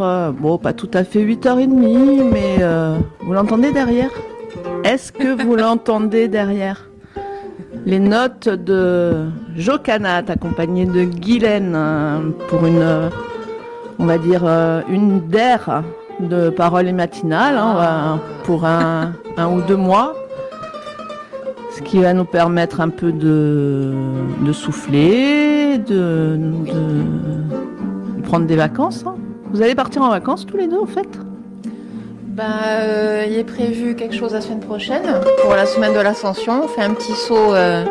Allez, allez, 8 heures. bon, pas tout à fait 8h30, mais euh, vous l'entendez derrière? Est-ce que vous l'entendez derrière? Les notes de Jocanat, accompagnées de Guylaine, euh, pour une, euh, on va dire, euh, une DER de paroles et matinales, hein, va- pour un, un ou deux mois. Ce qui va nous permettre un peu de, de souffler, de prendre des vacances. hein. Vous allez partir en vacances tous les deux, en fait? Bah, euh, il est prévu quelque chose la semaine prochaine pour la semaine de l'ascension. On fait un petit saut euh,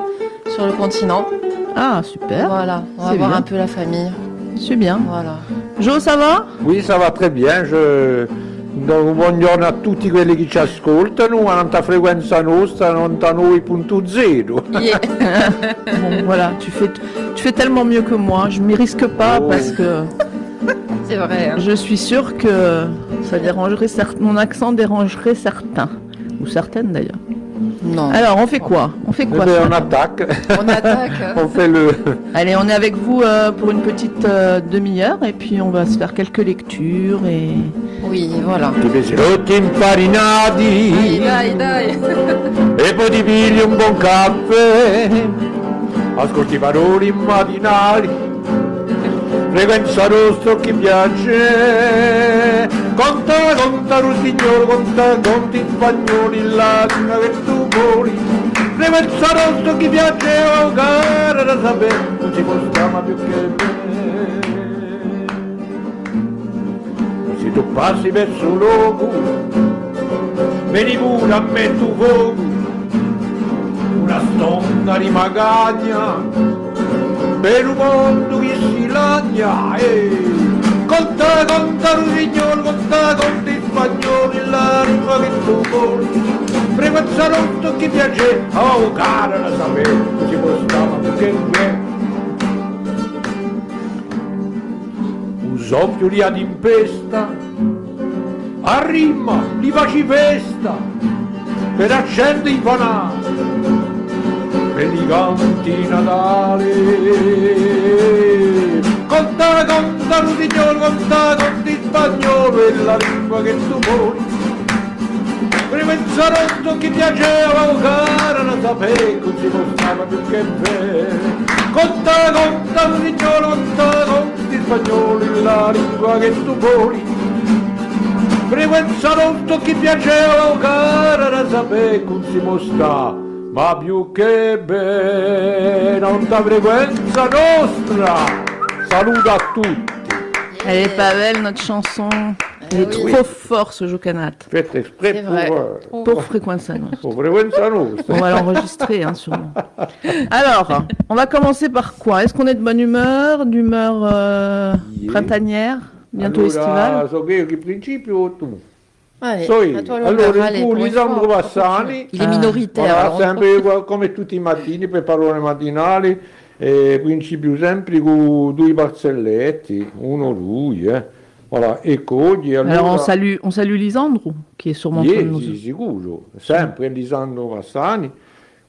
sur le continent. Ah, super. Voilà, on va voir bien. un peu la famille. C'est bien. Voilà. Jo, ça va? Oui, ça va très bien. Je... do- Buongiorno a tutti quelli che ci ascoltano, a tanta frequenza nostra, 99.0. Yeah. Bon, voilà, tu fais, tu fais tellement mieux que moi. Je m'y risque pas Oh. parce que C'est vrai. hein. je suis sûre que ça dérangerait certes, mon accent dérangerait certains. Ou certaines d'ailleurs. Non. Alors, on fait quoi? On fait Eh quoi ben, ce on attaque, On attaque. on fait le... Allez, on est avec vous euh, pour une petite euh, demi-heure et puis on va se faire quelques lectures et Oui, voilà. Dai, infarinati dai, dai. e poi ti pigli un buon caffè. Ascolti immatinali, frequenza rossa chi piace. Conta, conta rusignolo, conta, conti spagnoli, la lingua che tu vuoi. Frequenza rossa chi piace, oh cara da sapere, non si ma più che me. Se tu passi verso l'oco, veni pure a me tu fuoco, una stonda di magagna, per un mondo che si lagna, eh. Conta, conta, rusignolo, conta, conta in spagnolo, la lingua che tu vuoi. Frequenza rotto chi piace, oh cara la sapere, non si ma che me. Usò più li ad a rima li faci festa, per accendere i fanali, per i natali. Conta, conta, lusignolo, conta, conti in spagnolo e la lingua che tu muori. Prima il sarotto che piaceva, o cara, non sapevo che si costava più che me. Conta, conta, lusignolo, conta, conti in spagnolo e la lingua che tu muori. Prima il sarotto che piaceva, o cara, non sapevi così costava Ma più che bene, non da frequenza nostra. Saluto a tutti. elle est pas belle notre chanson. Il est Eh oui. trop fort ce Jocanat. Faites exprès C'est pour, vrai. euh, Pour Frequenza Nostra. pour frequenza nostra. On va l'enregistrer, hein, sûrement. Alors, on va commencer par quoi? Est-ce qu'on est de bonne humeur, d'humeur euh, Yeah. printanière, bientôt allora, estivale so che che principio o tu? Toi Allora, il Allez, tuo pour une Lisandro fois, Bassani. Il Ah. minoritaire. On- sempre come tutti i mattini per parole matinali, eh, principio sempre con due barzelletti, uno lui, eh. Voilà, ecco oggi allora... Alors, on salue, on salue Lisandro, qui est sûrement de nous... Ieri, sicuro, sempre Lisandro Bassani,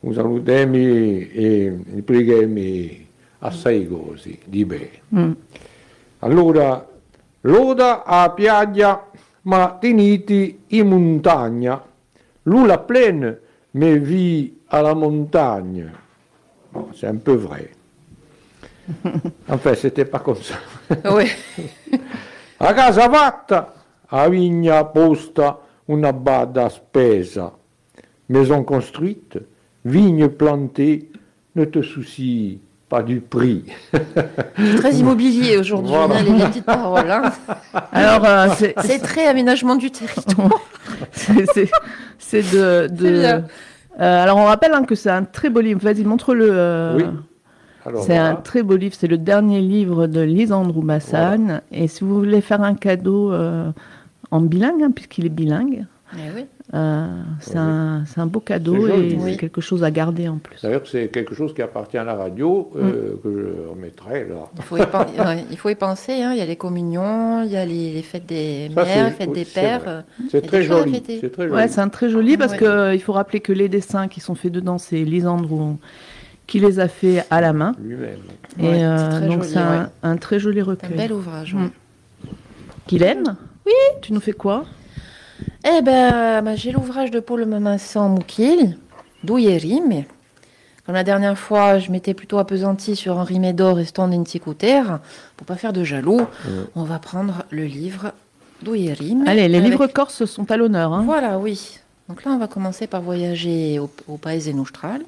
un salutemi e preghiamo assai cose di bene. Mm. Allora, loda a piaggia, ma teniti in montagna. L'ula pleine, mais vi alla montagna. Bon, c'est un peu vrai. Enfin, c'était pas comme ça. Oui. A casa fatta, a vigna posta una bada spesa. Maison construite, vigne plantée, ne te soucie pas du prix. Très immobilier aujourd'hui, Voilà. les, les petites paroles. hein. Alors, euh, c'est- très aménagement du territoire. c'est de... de- C'est bien. Euh, alors, on rappelle hein, que c'est un très beau livre. Vas-y, montre-le. euh, Oui. C'est un très beau livre, c'est le dernier livre de Lisandro Bassan. Et si vous voulez faire un cadeau euh, en bilingue, hein, puisqu'il est bilingue, Eh oui. Euh, c'est Oui. un, c'est un beau cadeau C'est joli. et Oui. c'est quelque chose à garder en plus. D'ailleurs, c'est quelque chose qui appartient à la radio, euh, que je remettrai là. Il faut y, pen- ouais, il faut y penser. hein. Il y a les communions, il y a les, les fêtes des Ça, mères, les fêtes oui, des c'est pères. euh, C'est très joli. C'est très joli. Ouais, c'est un très joli parce Ouais. que euh, il faut rappeler que les dessins qui sont faits dedans, c'est Lisandro qui les a fait à la main. Lui-même. Et Ouais, euh, c'est donc joli, c'est un, ouais. un très joli C'est un recueil. bel ouvrage. Mm. ouais. Guylaine Oui. Tu nous fais quoi? Eh ben, bah, j'ai l'ouvrage de Paul Memassan Moukil, Douyerim. Comme la dernière fois, je m'étais plutôt appesantie sur Henri Médor et Stand Inticouter. Pour pas faire de jaloux, on va prendre le livre Douyerim. Allez, les avec- livres corses sont à l'honneur. hein. Voilà, oui. Donc là, on va commencer par voyager au, au Paese Nostral.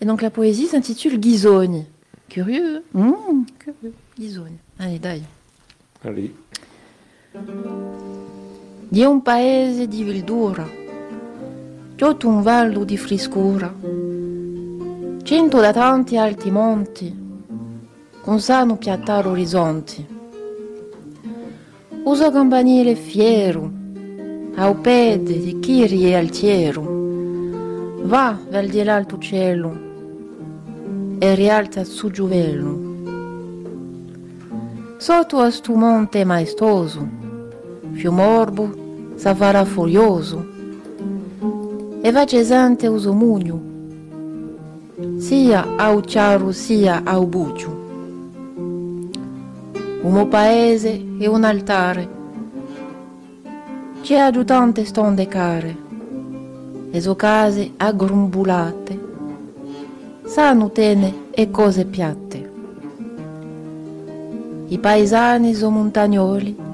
Et donc la poésie s'intitule Ghisogne. Curieux, Mmh. curieux. Ghisogne. Allez, dai. Allez. Di un paese di verdura, tutto un vallo di frescura, cinto da tanti alti monti, con sano piattare orizzonti. Uso campanile fiero, a pede di chiri e altiero, va vel di l'alto cielo e rialza su giuvello. Sotto a stu monte maestoso, più morbo, s'avara furioso, e va vagesante uso mugno, sia ao ciaro sia ao buccio. Un mio paese e un altare, ci aiutante stonde care, e so case aggrumbulate, sanno tene e cose piatte. I paesani o montagnoli,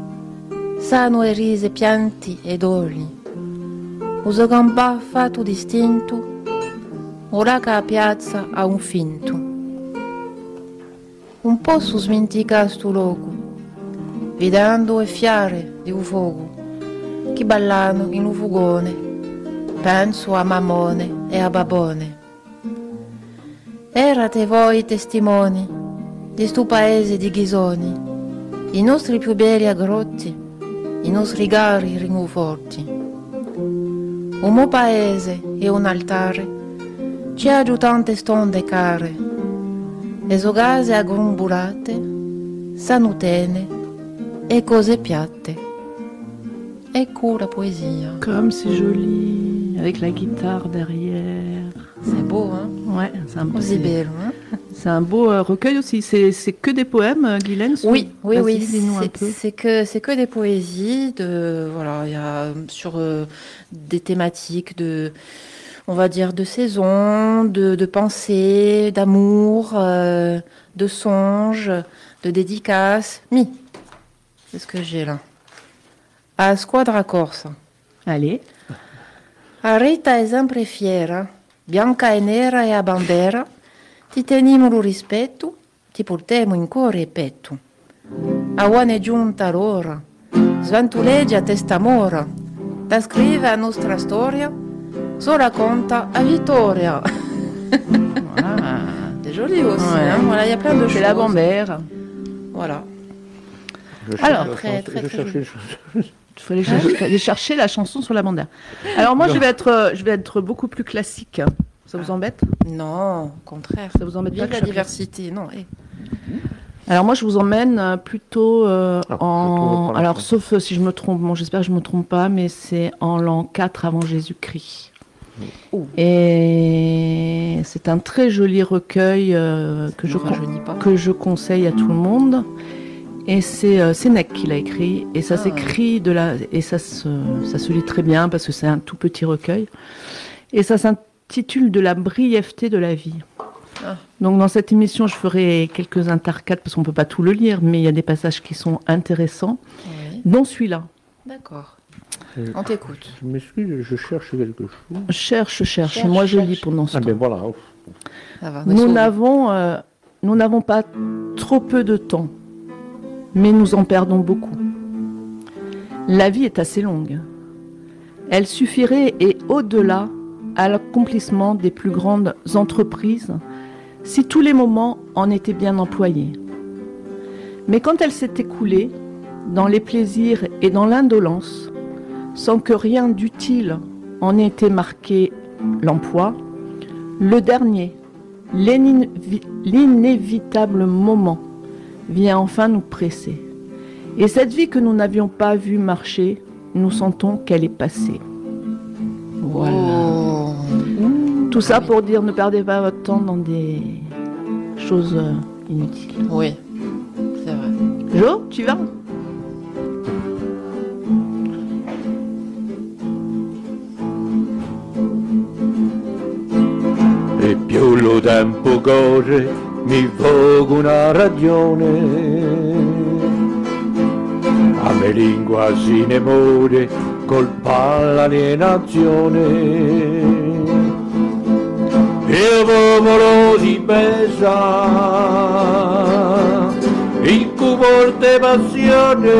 sano e rise pianti ed oli. Uso gamba fatto distinto, ora che a piazza ha un finto. Un po' su smentica sto luogo, vedendo e fiare di un fuoco, che ballano in un fugone, penso a Mammone e a Babone. Erate voi testimoni di sto paese di ghisoni, i nostri più belli aggrotti, i nostri gari ringuforti. Un mo paese e un altare, c'è aiutante stonde care, le sogase aggrumbulate, sanutene e cose piatte. Ecco la poesia. Comme c'est joli, avec la guitare derrière. C'est beau, hein Ouais, c'est un, Così c'est- bello, hein c'est un beau euh, recueil aussi. C'est que des poèmes, euh, Guylaine Oui, oui, oui. c'est- que c'est que des poésies de voilà, il y a sur euh, des thématiques de on va dire de saison, de, de pensée, d'amour, euh, de songes, de dédicaces. Mi, c'est ce que j'ai là. A Squadra Corsa. Allez. A Rita è sempre fiera, bianca e nera e a bandera, ti teniamo lo rispetto, ti portiamo in cuore e petto. A è giunta l'ora, sventuleggia testa mora, da scrive la nostra storia, so racconta a Vittoria. Voilà. C'est joli aussi, Ouais. hein? Voilà, il y a plein de choses. C'est la bambère. Voilà. Je Alors, très, très, très. Il faut aller chercher, aller chercher la chanson sur la bandière. Alors moi, je vais être, je vais être beaucoup plus classique. Ça vous embête? Non, au contraire. Ça vous embête pas Vive que la je diversité, non. eh. Alors moi, je vous emmène euh, plutôt euh, Ah, en... pas Alors, sauf euh, si je me trompe, bon, j'espère que je me trompe pas, mais c'est en l'an 4 avant Jésus-Christ. Oh. Et c'est un très joli recueil euh, que, je, Ne pas. que je conseille à tout le monde. Et c'est euh, Sénèque qui l'a écrit. Et ça Ah. s'écrit de la... Et ça se, ça se lit très bien parce que c'est un tout petit recueil. Et ça s'intitule De la brièveté de la vie. Ah. Donc dans cette émission, je ferai quelques intercades parce qu'on peut pas tout le lire, mais il y a des passages qui sont intéressants, Oui, dont celui-là. d'accord. Euh, On t'écoute. Je m'excuse, je cherche quelque chose. Cherche, cherche. Cherche, Moi, je cherche. lis pendant ce Ah temps. ben voilà. Nous n'avons, euh, nous n'avons pas trop peu de temps, mais nous en perdons beaucoup. La vie est assez longue. Elle suffirait et au-delà à l'accomplissement des plus grandes entreprises si tous les moments en étaient bien employés. Mais quand elle s'est écoulée dans les plaisirs et dans l'indolence, sans que rien d'utile en ait été marqué l'emploi, le dernier, L'inévi- L'inévitable moment vient enfin nous presser. Et cette vie que nous n'avions pas vue marcher, nous sentons qu'elle est passée. Voilà. Oh. Tout ça pour dire ne perdez pas votre temps dans des choses euh, inutiles. Oui, c'est vrai. Jo, tu vas E più lo tempo corre, mi vogo una ragione. A me lingua si ne muore, colpa l'alienazione. Il popolo si pesa, il cuporte passione,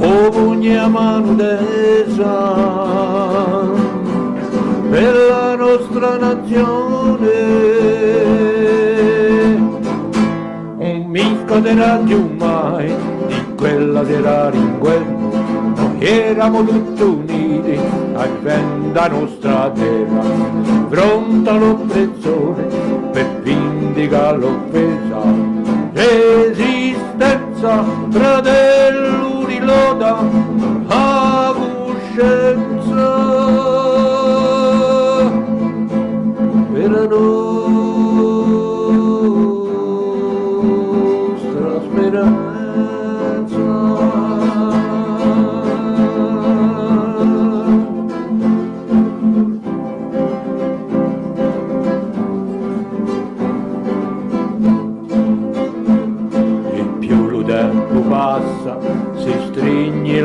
o pugna mano tesa per la nostra nazione. Un mico della più mai di quella della ringuello, noi eravamo tutti uniti a difendere la nostra terra, pronta all'oppressore per vendicare l'offesa. Resistenza, fratello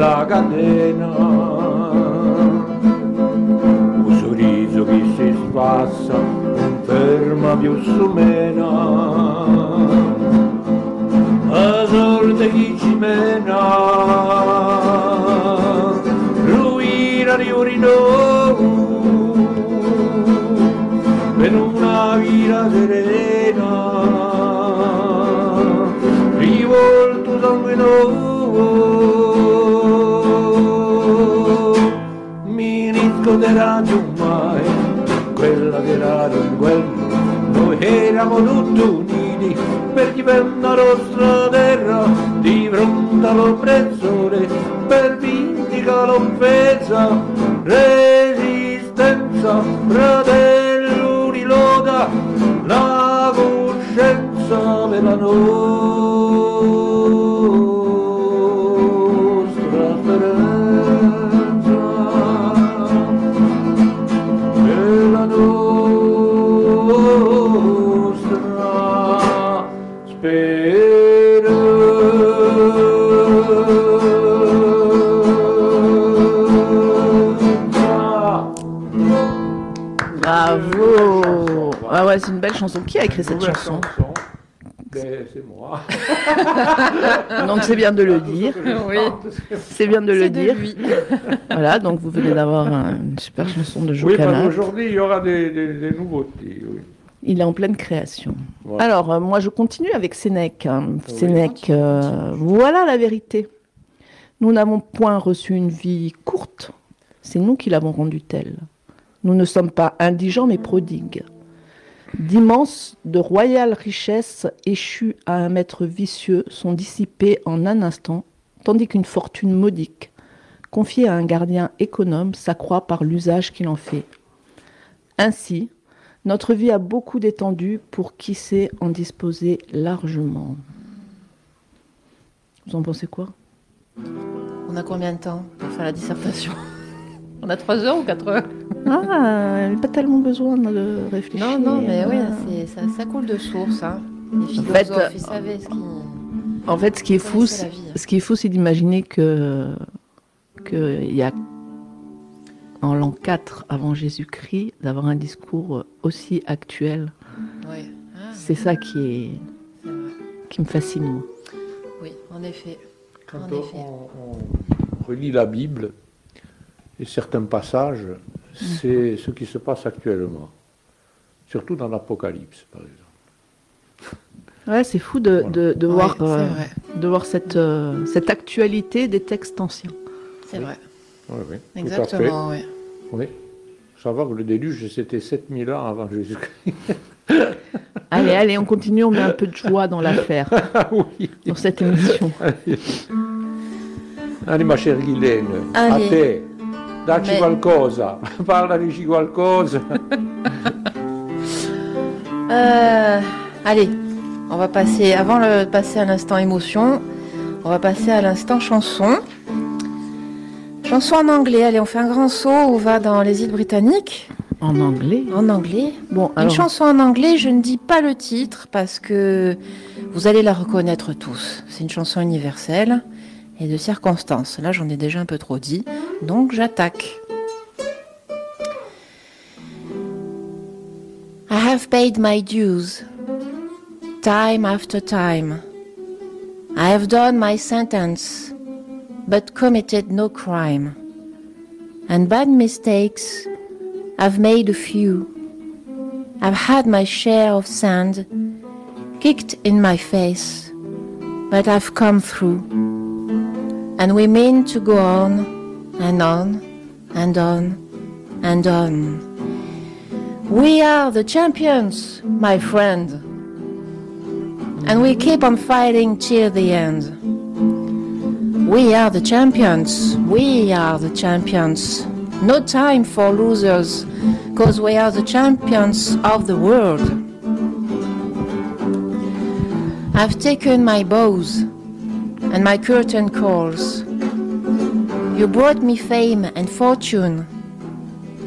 la catena. Un sorriso che si spassa, non ferma più su mena. La sorte che ci mena, ruina di urino, per una vita serena, rivolto sanguinoso mi più mai quella che era in quello noi eravamo tutti uniti per difendere la nostra terra di fronte all'oppressore per vendicare l'offesa resistenza fratello di loda la coscienza per la nostra Chanson. Qui a écrit cette Nouvelle chanson Ben, c'est moi. Donc c'est bien de le dire. Oui, C'est bien de le dire. lui. Voilà, donc vous venez d'avoir un- une super chanson de Joe Oui, parce Cana. qu'aujourd'hui, il y aura des, des- des nouveautés. Oui. Il est en pleine création. Voilà. Alors, euh, moi, je continue avec Sénèque. hein. Oui. Sénèque, euh, voilà la vérité. Nous n'avons point reçu une vie courte. C'est nous qui l'avons rendue telle. Nous ne sommes pas indigents, mais prodigues. D'immenses, de royales richesses échues à un maître vicieux sont dissipées en un instant, tandis qu'une fortune modique, confiée à un gardien économe, s'accroît par l'usage qu'il en fait. Ainsi, notre vie a beaucoup d'étendue pour qui sait en disposer largement. Vous en pensez quoi? On a combien de temps pour faire la dissertation? On a 3 heures ou 4 heures? Ah, il n'y a pas tellement besoin de réfléchir. Non, non, mais oui, ça, ça coule de source. Hein. Les fait, philosophes, euh, ils savaient ce qu'ils... En fait, ce qui est fou, connaissez c'est- ce qui est fou, c'est d'imaginer que qu'il y a en l'an 4 avant Jésus-Christ d'avoir un discours aussi actuel. Ouais. Ah, C'est ça qui est qui me fascine. moi. Oui, en effet. Quand En on, effet. on relit la Bible et certains passages, c'est ce qui se passe actuellement. Surtout dans l'Apocalypse, par exemple. Ouais, c'est fou de, de, de Ouais, voir, euh, vrai. de voir cette, euh, cette actualité des textes anciens. C'est vrai. Oui, oui, tout à fait. Exactement, oui. Oui. Savoir que le déluge, c'était 7000 ans avant Jésus-Christ. Allez, allez, on continue, on met un peu de joie dans l'affaire, Ah oui. dans cette émission. Allez, ma chère Guylaine, Allez. à terre. Dacci Mais- qualcosa, parlaci qualcosa. Euh, allez, on va passer, avant de passer à l'instant émotion, on va passer à l'instant chanson. Chanson en anglais, allez, on fait un grand saut, on va dans les îles britanniques, En anglais? en anglais. Bon, Une chanson en anglais, je ne dis pas le titre parce que vous allez la reconnaître tous. C'est une chanson universelle et de circonstances. Là, j'en ai déjà un peu trop dit, donc j'attaque. I have paid my dues, time after time. I have done my sentence, but committed no crime. And bad mistakes, I've made a few. I've had my share of sand kicked in my face, but I've come through. And we mean to go on and on and on and on. We are the champions, my friend. And we keep on fighting till the end. We are the champions. We are the champions. No time for losers, because we are the champions of the world. I've taken my bows and my curtain calls. You brought me fame and fortune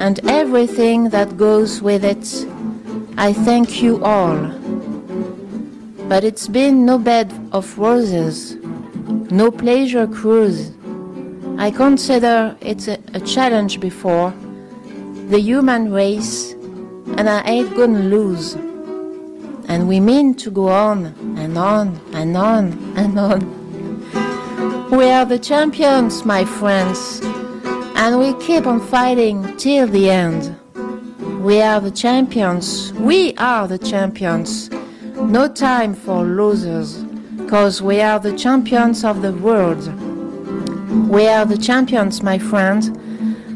and everything that goes with it. I thank you all. But it's been no bed of roses, no pleasure cruise. I consider it a, a challenge before the human race, and I ain't gonna lose. And we mean to go on and on and on and on. We are the champions, my friends, and we keep on fighting till the end. We are the champions, we are the champions. No time for losers, cause we are the champions of the world. We are the champions, my friend,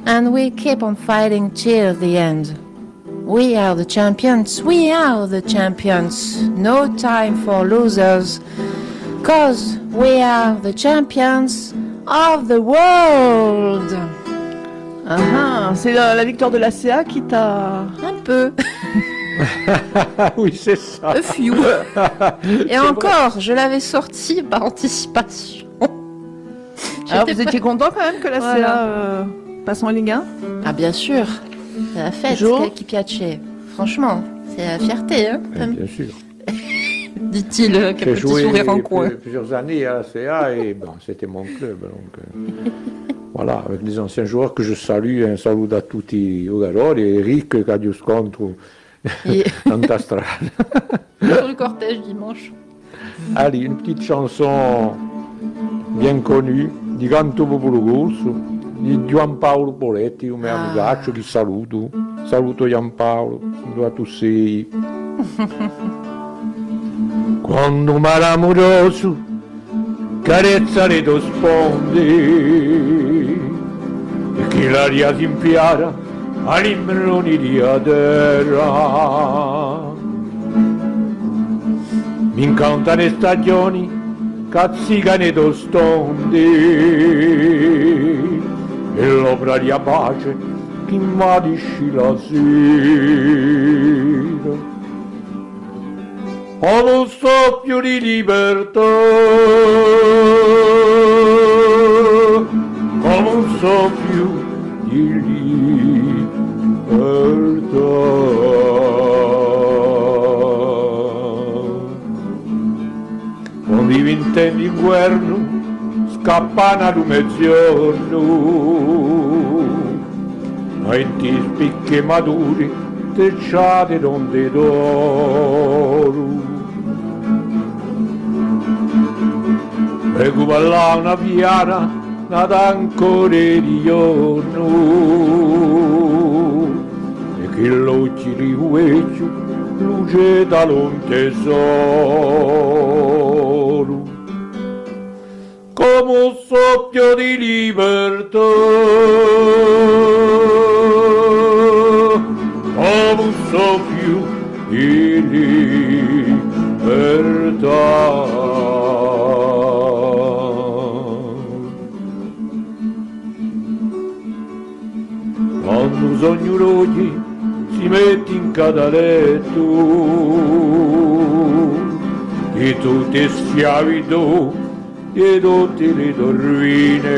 and we keep on fighting till the end. We are the champions, we are the champions. No time for losers, cause we are the champions of the world. ah, ah, c'est la, la victoire de la CA qui t'a. Un peu, Ah oui, c'est ça. a few. Et encore, je l'avais sorti par anticipation. Alors J'étais vous étiez content quand même que la Voilà. CA euh, passe en Ligue 1 Ah bien sûr, c'est la fête qui piace. Franchement, c'est la fierté, hein, Eh, Bien sûr. dit-il euh, avec un petit joué sourire en coin. plus- plusieurs années à la CA et bon, c'était mon club. Donc, euh, voilà, avec les anciens joueurs que je salue, un saluto a tutti i giocatori e Eric che io scontro Et sur le cortège dimanche. Allez, une petite chanson bien connue di Canto Popolo Corso di Giampaolo Poletti, un mio Ah. amigaccio che saluto. Saluto Giampaolo, dove tu sei. Quando un mare amoroso carezza le tue sponde e che l'aria si infiara all'imbroni di terra mi incantano le stagioni, cazzicano i tostondi e l'opera di pace che invadisci la sera. Oh, ad un soffio di libertà, oh, ad un soffio di libertà. Con i vintendi in guerno, scappana ad un mezzogiorno, venti spicchi maduri, tecciate donde d'oro. E là una piana nata ancora di giorno. E che l'occhi di ueccio luce da un tesoro. Come un soffio di libertà. Come un soffio di libertà sognurosi si mette in cadaletto di tutte schiavitù di tutte le dormine.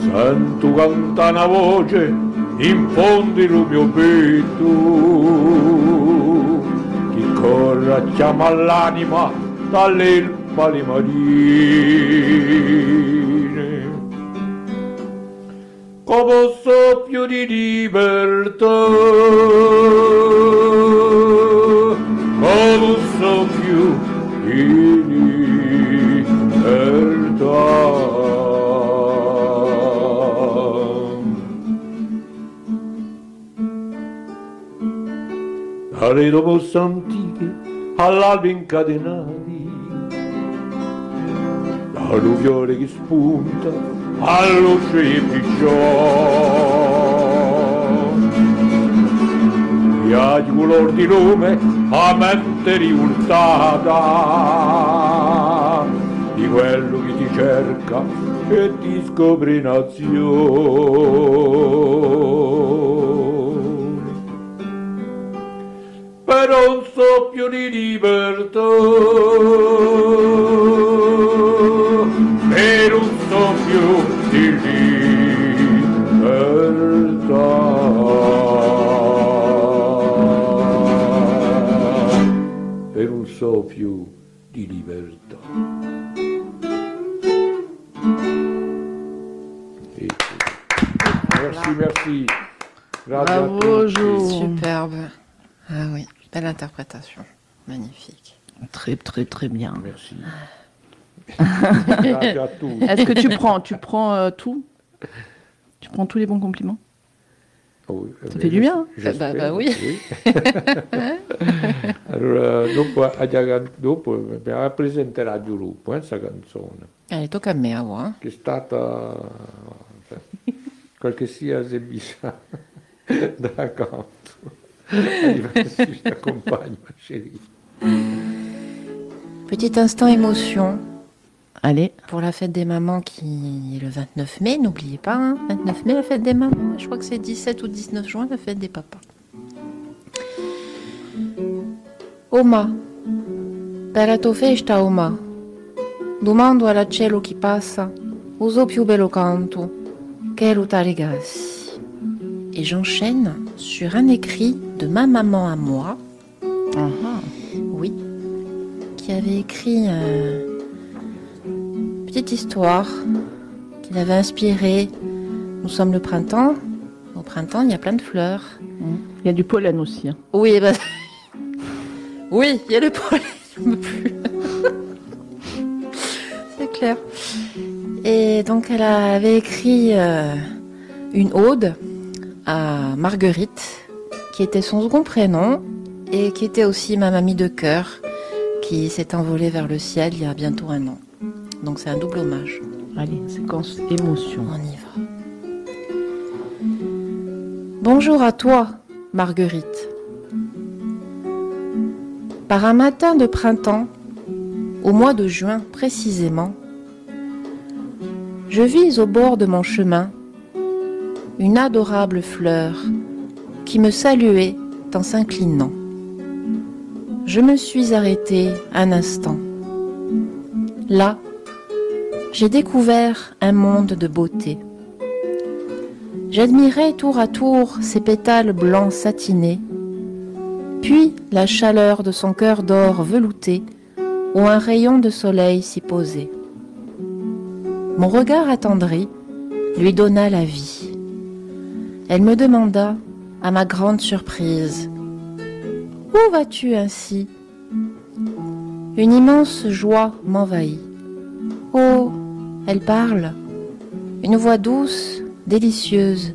Sento canta una voce in fondo il mio petto. Che corre a chiama l'anima dalle pali marine come soffio di libertà. Come soffio di libertà. Dalle dopo antiche all'alba incatenati alluvione che spunta all'uscio e picciò viaggi color di lume a mente riultata di quello che ti cerca e ti scopre nazione per un soffio di libertà di libertà merci merci a Bravo. Jo. Superbe. Ah oui, belle interprétation. Magnifique. Très, très, très bien. merci Est-ce que tu prends, tu prends euh, tout? Tu prends tous les bons compliments? Oh, oui, Ça eh, fait du bien, hein j'espère, Bah, bah oui. allora, dopo, ha dopo mi rappresenterà il gruppo questa canzone, Allez, tocca a me, ah, ouais. che è stata, quel che sia, se bisogna, da canto. Arrivederci, ci accompagno, chérie. Petit instant émotion Allez, pour la fête des mamans qui est le 29 mai. N'oubliez pas, hein, 29 mai, la fête des mamans. Je crois que c'est 17 ou 19 juin, la fête des papas. Oma, per la tua festa, Oma, domando al cielo chi passa, uso più bello canto, che regassi. Et j'enchaîne sur un écrit de ma maman à moi, Ah, ah. oui, qui avait écrit euh, petite histoire qu'il avait inspirée. Nous sommes le printemps. Au printemps, il y a plein de fleurs. il y a du pollen aussi. hein. Oui, bah, oui, il y a le pollen. C'est clair. Et donc, elle avait écrit euh, une ode à Marguerite, qui était son second prénom et qui était aussi ma mamie de cœur, qui s'est envolée vers le ciel il y a bientôt un an. Donc, c'est un double hommage. Allez, séquence émotion. On y va. Bonjour à toi, Marguerite. Par un matin de printemps, au mois de juin précisément, je vis au bord de mon chemin une adorable fleur qui me saluait en s'inclinant. Je me suis arrêtée un instant. Là, j'ai découvert un monde de beauté. J'admirais tour à tour ses pétales blancs satinés, puis la chaleur de son cœur d'or velouté où un rayon de soleil s'y posait. Mon regard attendri lui donna la vie. Elle me demanda, à ma grande surprise, Où vas-tu ainsi? Une immense joie m'envahit. Oh, elle parle. Une voix douce, délicieuse,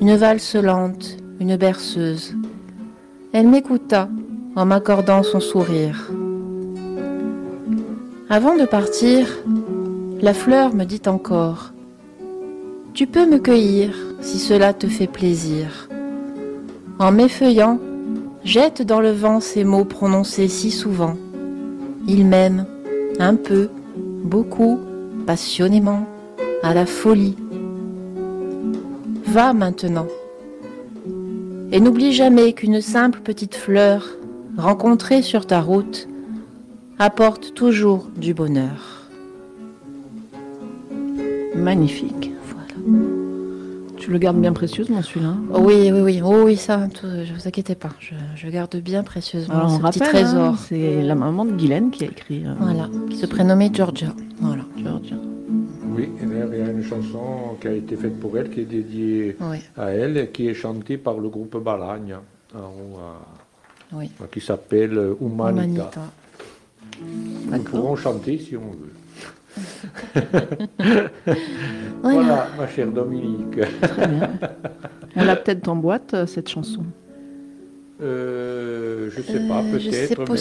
une valse lente, une berceuse. Elle m'écouta en m'accordant son sourire. Avant de partir, la fleur me dit encore Tu peux me cueillir si cela te fait plaisir. En m'effeuillant, jette dans le vent ces mots prononcés si souvent. Il m'aime, un peu, beaucoup, passionnément, à la folie. va maintenant. Et n'oublie jamais qu'une simple petite fleur rencontrée sur ta route apporte toujours du bonheur. Magnifique. Voilà. Tu le gardes bien précieusement celui-là. Oh oui, oui, oui, oh oui, ça, tout, je vous inquiétez pas, je, je garde bien précieusement Alors, on ce petit rappelle, trésor. hein, c'est la maman de Guylaine qui a écrit. euh, Voilà, qui se prénommait Georgia. Voilà, Oui, il y a une chanson qui a été faite pour elle, qui est dédiée oui, à elle, et qui est chantée par le groupe Balagne, oui. qui s'appelle Humanita. Humanita. Nous pourrons chanter si on veut. Voilà. Voilà, ma chère Dominique. Très bien. On l'a peut-être en boîte, euh, cette chanson. Euh, je sais pas, Euh, je peut-être, mais...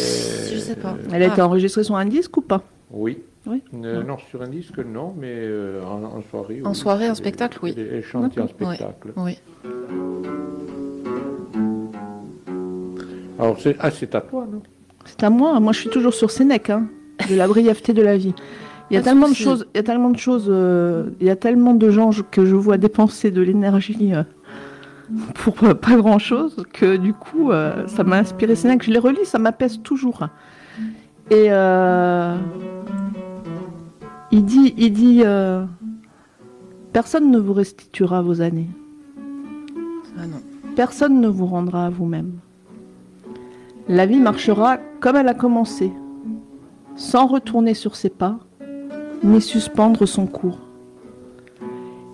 je sais pas. Elle a Ah. été enregistrée sur un disque ou pas? Oui. Oui. Euh, non, sur un disque, non, mais euh, en, en soirée. En oui. soirée, en spectacle, oui. Elle, chantait en spectacle. Oui. Alors, c'est, ah, c'est à toi, non? C'est à moi. Moi, je suis toujours sur Sénèque, hein, de la brièveté de la vie. Il y a tellement de choses, il y a tellement de choses, euh, il y a tellement de gens que je vois dépenser de l'énergie euh, pour euh, pas grand chose que du coup, euh, ça m'a inspiré Sénèque. Je les relis, ça m'apaise toujours. Et euh, il dit, il dit, euh, personne ne vous restituera vos années. Ah non. Personne ne vous rendra à vous-même. La vie marchera comme elle a commencé, sans retourner sur ses pas, ni suspendre son cours.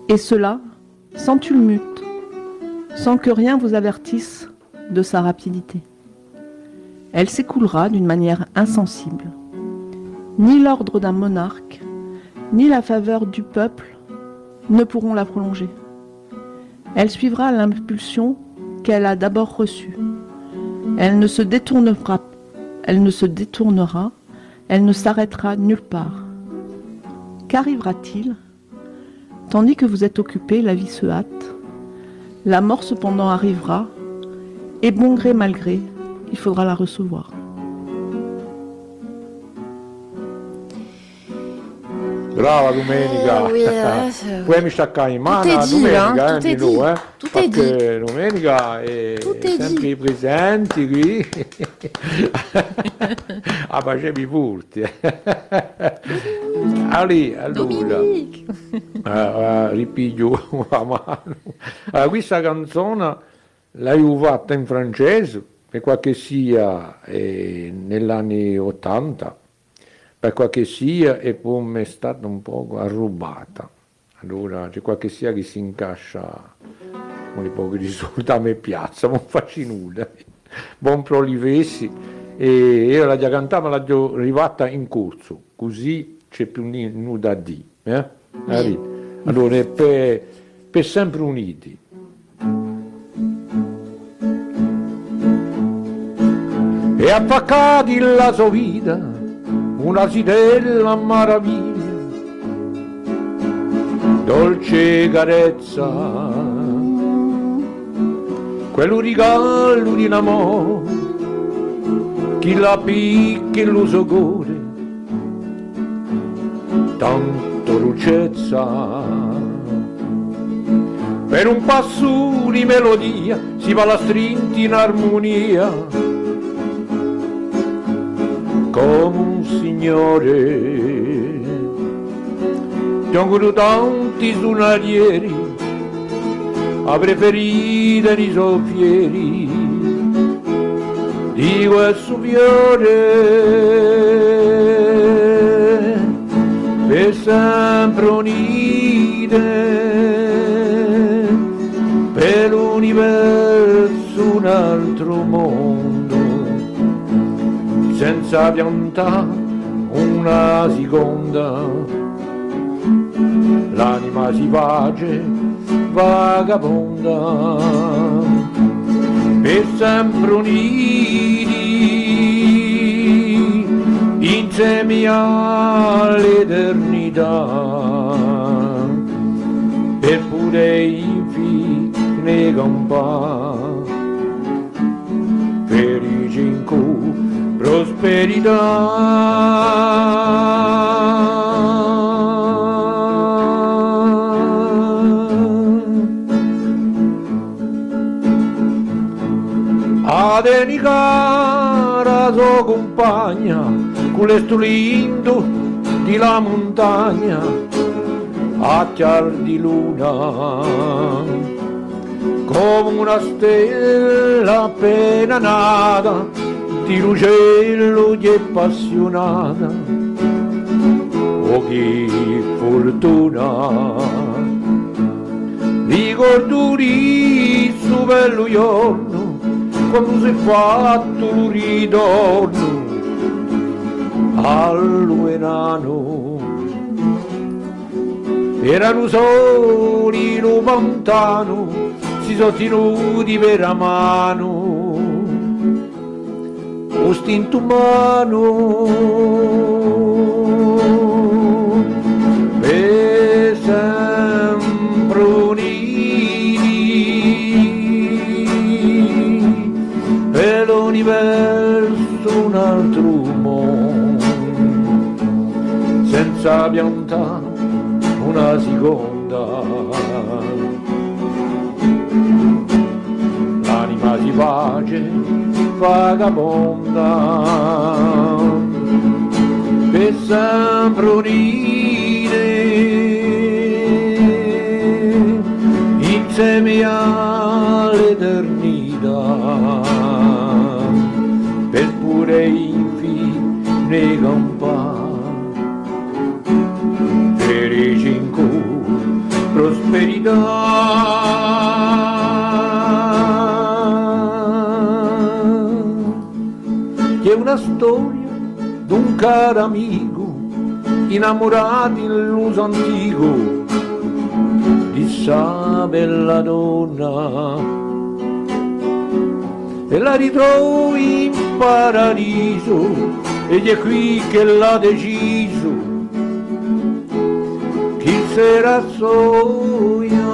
Et cela, sans tumulte, sans que rien vous avertisse de sa rapidité. Elle s'écoulera d'une manière insensible. Ni l'ordre d'un monarque, ni la faveur du peuple ne pourront la prolonger. Elle suivra l'impulsion qu'elle a d'abord reçue. Elle ne se détournera, elle ne s'arrêtera nulle part. Qu'arrivera-t-il? Tandis que vous êtes occupé, la vie se hâte. La mort cependant arrivera, et bon gré mal gré, il faudra la recevoir. Brava Domenica. Oui, Poi mi staccai in mano domenica, eh, Milo, eh. Tout est domenica e sempre presenti qui. a ah, facevi furti. Ah, Ali, allora. Ah, ah, ripiglio la mano. Allora, questa canzone l'ho fatta in francese, per qualche sia, eh, negli anni 80 per qualche sia e mi è stata un po' arrubata. Allora c'è qualche sia che si incascia con i pochi risultati a piazza, non faccio nulla. Buon prolivessi e io la già cantava, l'ho già arrivata in corso, così c'è più nulla dire. Eh? Arri- Allora, per, per sempre uniti. E appaccati la sua vita, una sidella maraviglia, dolce carezza, quello regalo di amore, chi la picchia lo cuore, tanto lucezza. Per un passo di melodia si va la strinti in armonia, come signore. Giungono tanti suonarieri, a preferire i soffieri di questo fiore per sempre unite per l'universo un altro mondo senza piantare una seconda. L'anima si pace vagabonda per sempre uniti insieme all'eternità. Per pure i figli prosperità. Adeni cara sua compagna, con culestulindo di la montagna, a chiar di luna, come una stella appena nata, di l'uccello di appassionata oh che fortuna. Ricordo suo bello giorno quando si è fatto un ritorno all'uenano. Erano soli lo montano si sono tenuti per la mano o stinto umano per sempre uniti per l'universo un altro mondo. Senza piantare una seconda. L'anima si pace vagabonda che sambronine insieme all'eternità per pure infine campare per i cinque prosperità. Una storia d'un caro amico innamorato in l'uso antico di sa bella donna. E la ritrovo in paradiso ed è qui che l'ha deciso. Chi sarà soia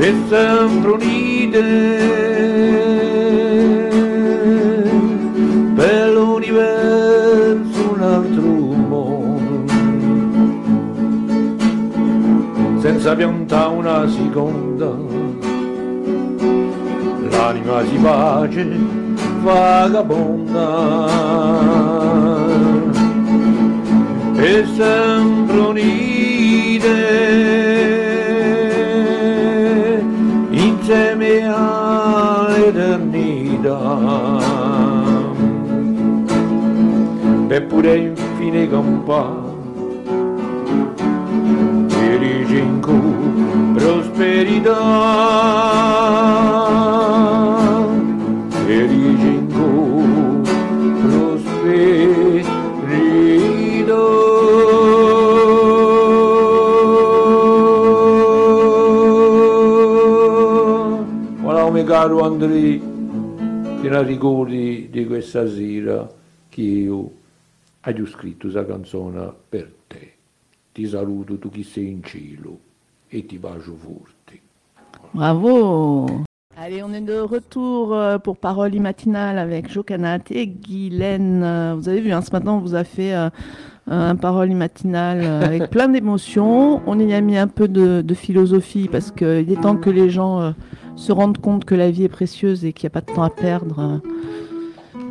e sempre unite per l'universo un altro mondo. Senza piantare una seconda l'anima si pace vagabonda. E sempre unite pure infine fine campana. Dirige in prosperità, dirige in cu prosperità. Come oh, caro Andrei, ti ricordi di questa sera che io ho scritto questa canzone per te ti saluto tu chi sei in cielo et ti bacio forte. Bravo Allez, on est de retour euh, pour Parole matinale avec Jocanat et Guylaine. Euh, Vous avez vu, hein, ce matin, on vous a fait euh, un Parole matinale euh, avec plein d'émotions. On y a mis un peu de, de philosophie parce qu'il est temps que les gens euh, se rendent compte que la vie est précieuse et qu'il n'y a pas de temps à perdre euh,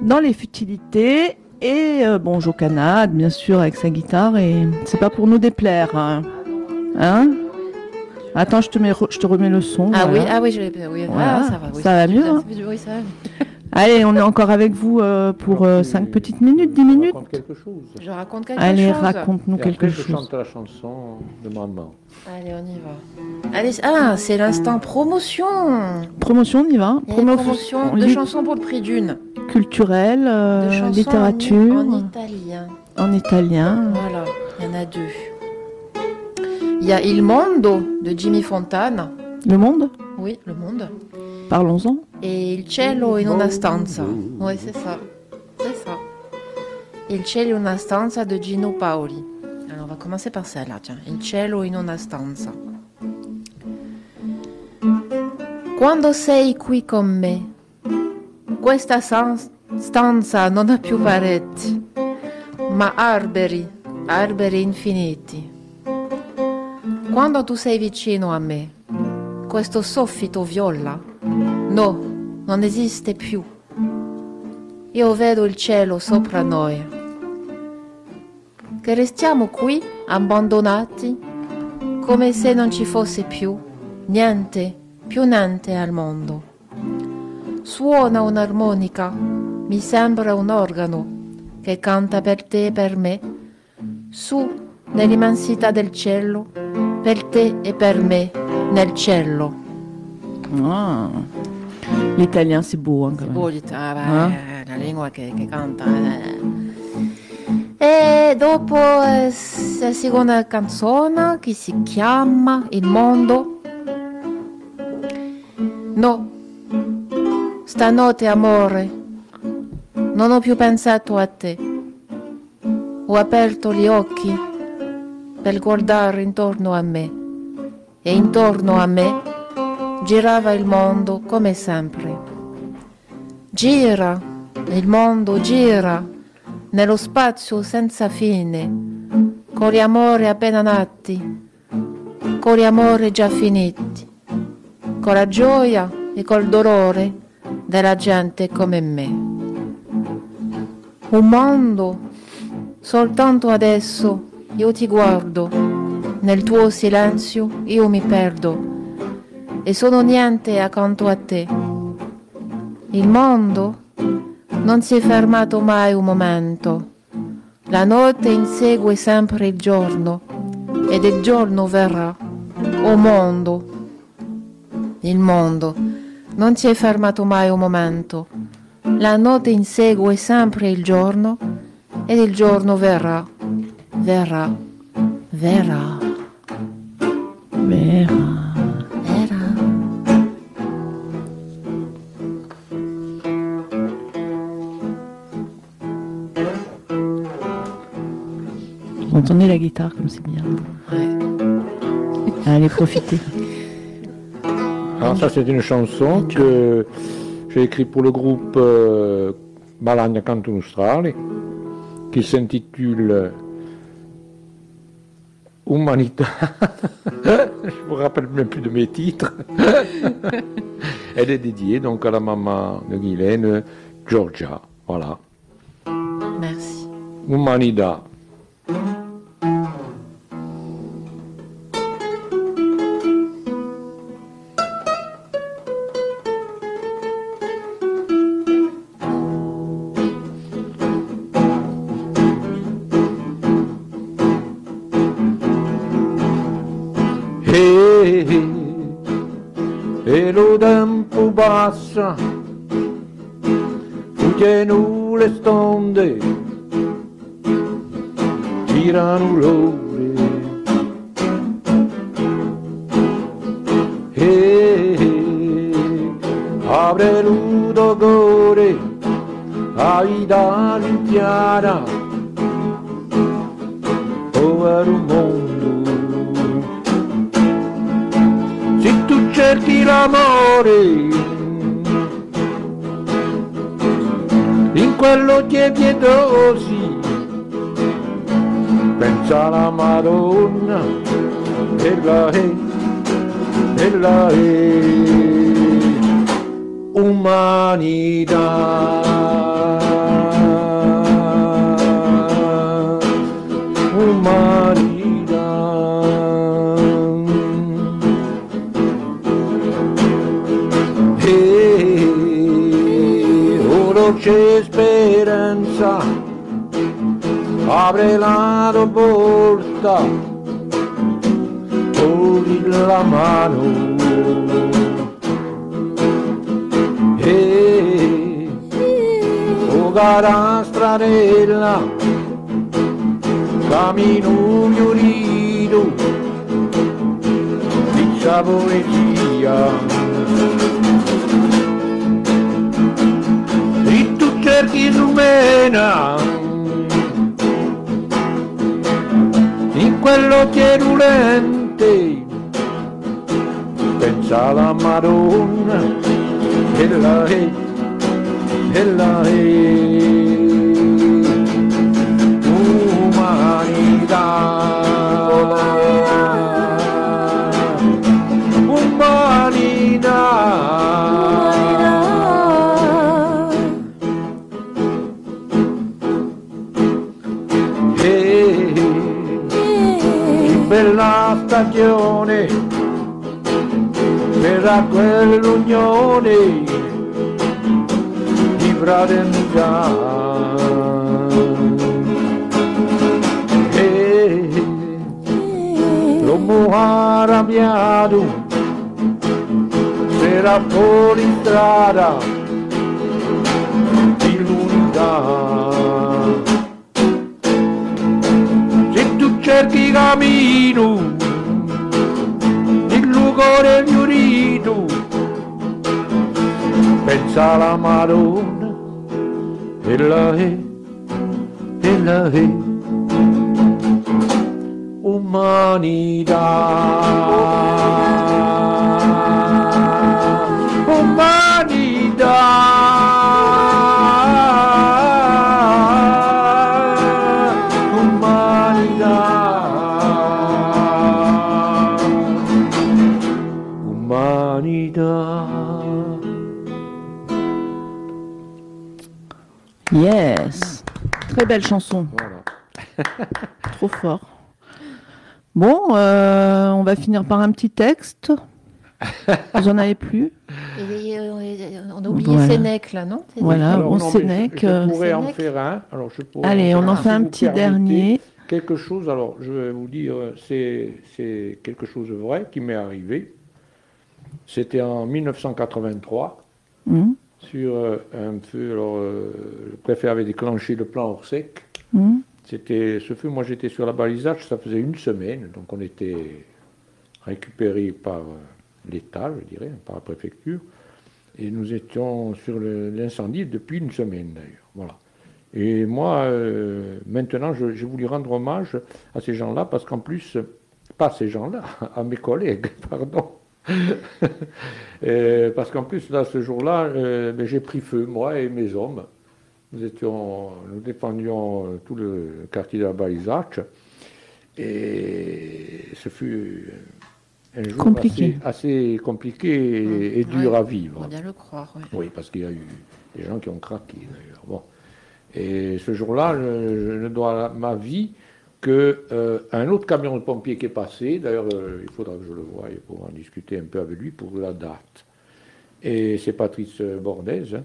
dans les futilités. Et euh, bon, bien sûr, avec sa guitare. Et c'est pas pour nous déplaire. Hein, Hein? Attends, je te, mets, je te remets le son. Ah voilà. oui, ah oui, je l'ai. Oui, Voilà, ah, ça va. Oui, ça va mieux, hein. ça va. Allez, on est encore avec vous euh, pour 5 petites minutes, 10 minutes. Raconte quelque chose. Je raconte quelque Allez, chose. raconte-nous Et quelque je chose. chante la chanson de maman. Allez, on y va. Allez, ah, c'est l'instant promotion. Promotion, on y va. Y promotion de chansons pour le prix d'une. culturelle, euh, De littérature, en, en italien. en italien. Voilà, il y en a deux. Il y a Il Mondo de Jimmy Fontana. Le monde? Oui, Le Monde. Parlons-en. Et Il cielo in una stanza. Oui, c'est ça. C'est ça. Il cielo in una stanza de Gino Paoli. Alors, on va commencer par celle-là, tiens. Il cielo in una stanza. Quando sei qui con me, questa stanza non ha più pareti, ma alberi, alberi infiniti. Quando tu sei vicino a me, questo soffitto viola. No, non esiste più. Io vedo il cielo sopra noi. Che restiamo qui abbandonati come se non ci fosse più niente, più niente al mondo. Suona un'armonica, mi sembra un organo che canta per te e per me, su nell'immensità del cielo, per te e per me nel cielo. Ah. L'italien, c'est beau. Hein, quand même. beau, l'it- ah, beh, Ah. la lingua che, che canta. eh. E dopo eh, la seconda canzone che si chiama Il mondo. No, stanotte amore, non ho più pensato a te. Ho aperto gli occhi per guardare intorno a me e intorno a me girava il mondo come sempre. Gira, il mondo gira nello spazio senza fine, con gli amori appena nati, con gli amori già finiti, con la gioia e col dolore della gente come me. Un mondo, soltanto adesso io ti guardo, nel tuo silenzio io mi perdo e sono niente accanto a te. Il mondo non si è fermato mai un momento. La notte insegue sempre il giorno ed il giorno verrà. O mondo, il mondo non si è fermato mai un momento. La notte insegue sempre il giorno ed il giorno verrà. Verrà. Verrà. Verrà. Entendez la guitare comme c'est bien. Ouais. Allez, profitez. Alors ça c'est une chanson que j'ai écrite pour le groupe euh, Balagna Canton Australi qui s'intitule Humanità. Je me rappelle même plus de mes titres. Elle est dédiée donc à la maman de Guylaine, Georgia. Voilà. Merci. Humanità. In quello che è pietosi, pensa alla Madonna, e la è, e la è umanità, E c'è speranza, apre la tua porta, togli la mano. E o cara stradella, cammino fiorito, di sa poesia. Erkin rumena in quello cerulente pensava Madonna e la e, e la e. della stagione per quell'unione di fraternità. E l'uomo arrabbiato era fuori strada di l'unità. Se tu cerchi cammino cuore fiorito. Pensa alla Madonna e la è e la è umanità Très belle chanson. voilà Trop fort. Bon, euh, on va finir par un petit texte. Vous en avez plus? Et, euh, on a oublié Voilà. Sénèque, là, non? Voilà. Alors, mais Sénèque, Je, je euh, en faire un. Alors, je pourrais Allez, on en fait un petit dernier. Quelque chose, alors je vais vous dire, c'est, c'est quelque chose de vrai qui m'est arrivé. C'était en 1983, Hum, sur euh, un feu, alors euh, le préfet avait déclenché le plan Orsec. hum. C'était ce feu, moi j'étais sur la balisage, ça faisait une semaine, donc on était récupéré par euh, l'État, je dirais, par la préfecture, et nous étions sur le- l'incendie depuis une semaine d'ailleurs. Voilà. Et moi, euh, maintenant, je- j'ai voulu rendre hommage à ces gens-là, parce qu'en plus, pas à ces gens-là, à mes collègues, pardon. Parce qu'en plus, là, ce jour-là, euh, ben, j'ai pris feu, moi et mes hommes. Nous étions, nous défendions euh, tout le quartier de la Balisac. Et ce fut un jour Compliqué. Assez, assez compliqué et, et Ouais, dur à On vivre. va bien le croire, ouais. Oui, parce qu'il y a eu des gens qui ont craqué d'ailleurs. Bon. Et ce jour-là, je, je ne dois ma vie que euh, un autre camion de pompiers qui est passé. D'ailleurs, euh, il faudra que je le voie pour en discuter un peu avec lui pour la date. Et c'est Patrice Bordez hein,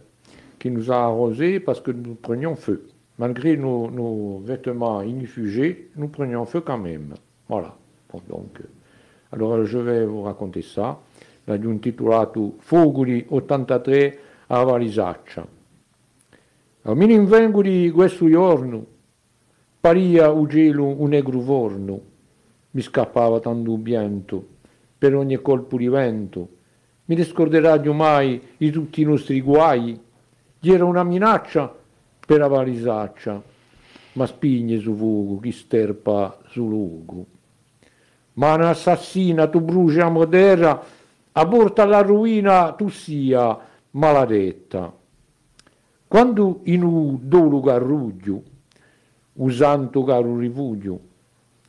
qui nous a arrosés parce que nous prenions feu. Malgré nos, vêtements inifugés, nous prenions feu quand même. Voilà. Bon, donc, euh, allora je vais vous raconter ça. L'abbiamo intitolato Foguli 83 a Valisaccia. A mi invengo di questo giorno, paria u gelo un negro vorno, mi scappava tanto vento per ogni colpo di vento. Mi riscorderà mai di tutti i nostri guai. Gli era una minaccia per la Valisaccia, ma spigne su fuoco chi sterpa su luogo. Mano assassina, tu bruci a modera, a porta alla ruina tu sia maladetta. Quando in un dolo garruglio, usando caro rifugio,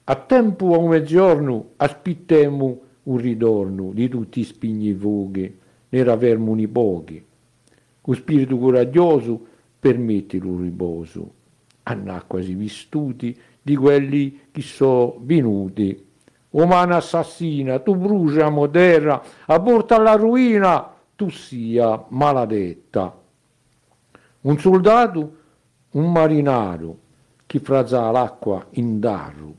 a tempo a un mezzogiorno aspettiamo un ritorno di tutti i spigni fuochi, ne ravermuni pochi. Con spirito coraggioso permettilo un riposo, hanno quasi vistuti di quelli che sono venuti. Umana assassina, tu brucia a terra, a porta alla ruina, tu sia maladetta. Un soldato, un marinaro, che frazza l'acqua in darro.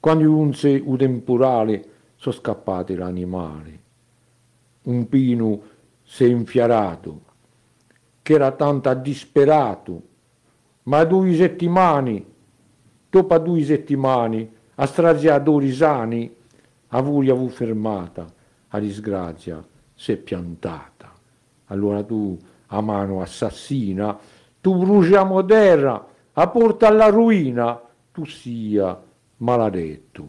Quando giunse un temporale, sono scappati l'animale. Un pino si è infiarato, che era tanto disperato, ma due settimane, dopo due settimane, a straziatori sani, a voi avu fermata, a disgrazia si è piantata. Allora tu, a mano assassina, tu bruciamo terra, a porta alla ruina, tu sia maledetto.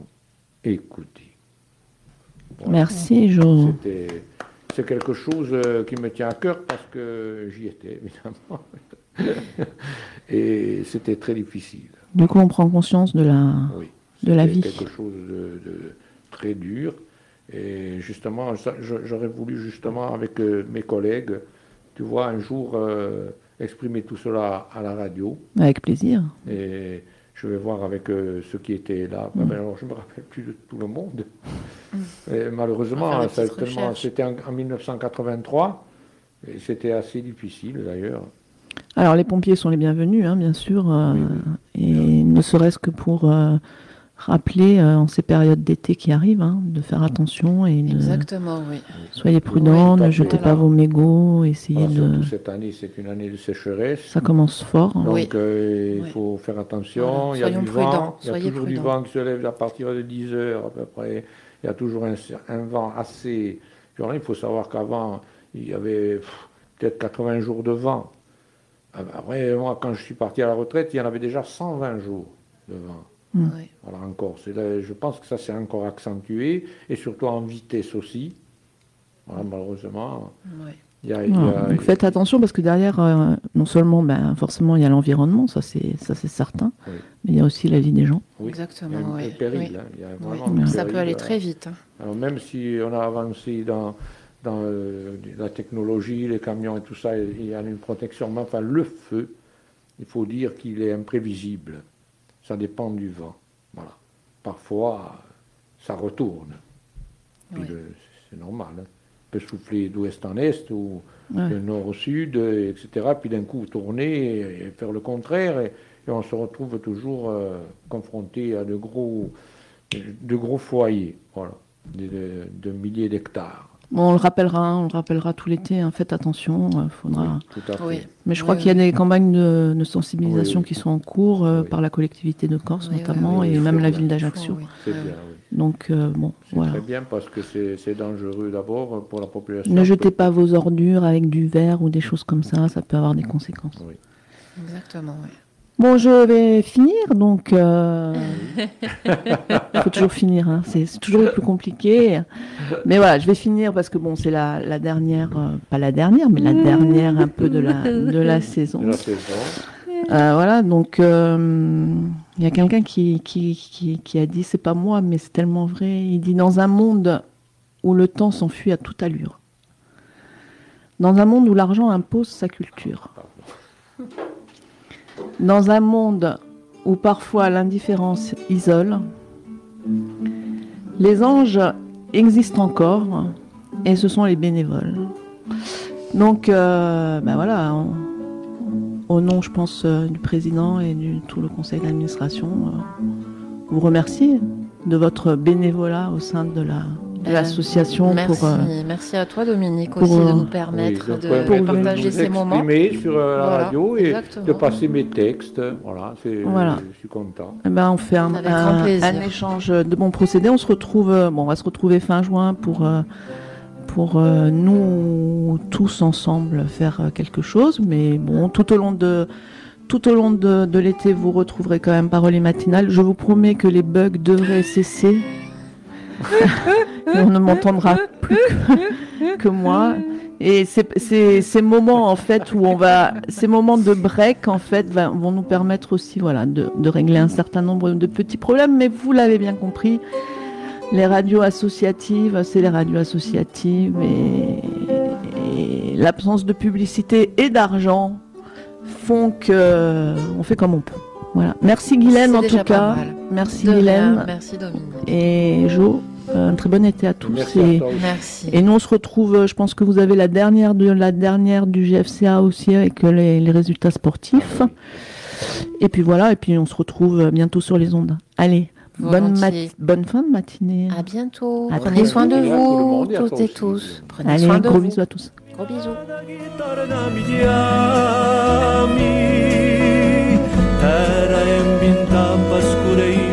Écoutez. Merci, Jo. C'était- C'est quelque chose euh, qui me tient à cœur parce que j'y étais, évidemment. Et c'était très difficile. Du coup, on prend conscience de la. Oui. De la vie. quelque chose de, de très dur. Et justement, j'aurais voulu justement avec euh, mes collègues, tu vois, un jour euh, exprimer tout cela à la radio. Avec plaisir. Et je vais voir avec euh, ceux qui étaient là. Mm. Ben, alors, je ne me rappelle plus de tout le monde. Et On malheureusement, c'était en, en 1983. Et c'était assez difficile d'ailleurs. Alors les pompiers sont les bienvenus, hein, bien sûr, euh, Oui, et ne serait-ce que pour euh, rappeler euh, en ces périodes d'été qui arrivent, hein, de faire attention et de Exactement, oui. soyez prudents, Oui, ne jetez pas vos mégots, essayez Alors, de. surtout cette année, c'est une année de sécheresse. Ça commence fort. hein. Donc Oui. euh, il Oui. faut faire attention. Voilà. Il y a Soyons du prudents, vent. Il y a toujours du vent qui se lève à partir de 10 heures à peu près. Il y a toujours un, un vent assez violent. Il faut savoir qu'avant, il y avait peut-être 80 jours de vent. Ah Après, moi, quand je suis parti à la retraite, il y en avait déjà 120 jours de vent. Mm. Voilà, encore. C'est là- je pense que ça s'est encore accentué, et surtout en vitesse aussi. Voilà, malheureusement, oui. il y a, y Donc faites attention parce que derrière, euh, non seulement, ben, forcément, il y a l'environnement, ça c'est ça c'est certain, Oui. mais il y a aussi la vie des gens. oui, Exactement, il y a un- oui. un péril, Oui. hein. Il y a Oui. vraiment un Ça péril, peut aller euh, très vite. hein. Alors même si on a avancé dans, dans euh, la technologie, les camions et tout ça, il y a une protection, mais enfin le feu, il faut dire qu'il est imprévisible. Ça dépend du vent. Voilà. Parfois, ça retourne. Puis Oui. le- c'est normal. hein. Il peut souffler d'ouest en est ou de nord au sud, etc. Puis d'un coup tourner et, et faire le contraire. Et, et on se retrouve toujours euh, confronté à de gros, de gros foyers. Voilà. De, de- de milliers d'hectares. Bon, on le rappellera, hein, on le rappellera tout l'été. hein, faites attention, euh, faudra. Tout à fait. Oui. Mais je Oui, crois qu'il y a oui. des campagnes de, de sensibilisation Oui, oui. qui sont en cours euh, Oui. par la collectivité de Corse Oui, oui, notamment oui, et même la ville d'Ajaccio. Oui, C'est oui, bien, oui. oui. Donc euh, bon, C'est voilà. très bien parce que c'est c'est dangereux d'abord pour la population. Ne jetez pas vos ordures avec du verre ou des choses comme ça, ça peut avoir des conséquences. Oui. Exactement, oui. Bon, je vais finir, donc euh, il faut toujours finir, hein, c'est toujours le plus compliqué. Mais voilà, je vais finir parce que bon, c'est la, la dernière, euh, pas la dernière, mais la dernière un peu de la, de la saison. De la saison. Euh, voilà, donc euh, il y a quelqu'un qui, qui, qui, qui a dit, c'est pas moi, mais c'est tellement vrai, il dit dans un monde où le temps s'enfuit à toute allure, dans un monde où l'argent impose sa culture, dans un monde où parfois l'indifférence isole, les anges existent encore et ce sont les bénévoles. Donc, euh, ben voilà, au nom, je pense, euh, du président et du tout le conseil d'administration, euh, vous remercier de votre bénévolat au sein de la de l'association Merci, pour euh, merci à toi Dominique pour, aussi de euh, nous permettre Oui, de, ouais, de pour de partager nous ces moments. sur euh, la Voilà, radio et exactement. de passer mes textes. Voilà, c'est- Voilà. je suis content. Eh ben, on fait un, un- échange de bons procédés. On se retrouve, bon, on va se retrouver fin juin pour euh, pour euh, nous tous ensemble faire euh, quelque chose. Mais bon, tout au long de tout au long de, de l'été, vous retrouverez quand même Paroles matinales. Je vous promets que les bugs devraient cesser. On ne m'entendra plus que, moi. Et ces moments en fait où on va, ces moments de break en fait vont nous permettre aussi voilà de, de régler un certain nombre de petits problèmes. Mais vous l'avez bien compris, les radios associatives, c'est les radios associatives et, et l'absence de publicité et d'argent font que on fait comme on peut. Voilà. Merci Guylaine en tout cas. Merci De rien, Guylaine merci Dominique. et Jo. Euh, Un très bon été à tous. Merci et, à toi aussi. Merci. et nous, on se retrouve, euh, je pense que vous avez la dernière, de, la dernière du GFCA aussi avec euh, les, les résultats sportifs. Et puis voilà, et puis on se retrouve bientôt sur les ondes. Allez, bonne, bonne fin de matinée. À bientôt. À Prenez soin de vous, toutes et tous. Prenez Allez, soin de gros vous. bisous à tous. Gros bisous. Era ambientava escura e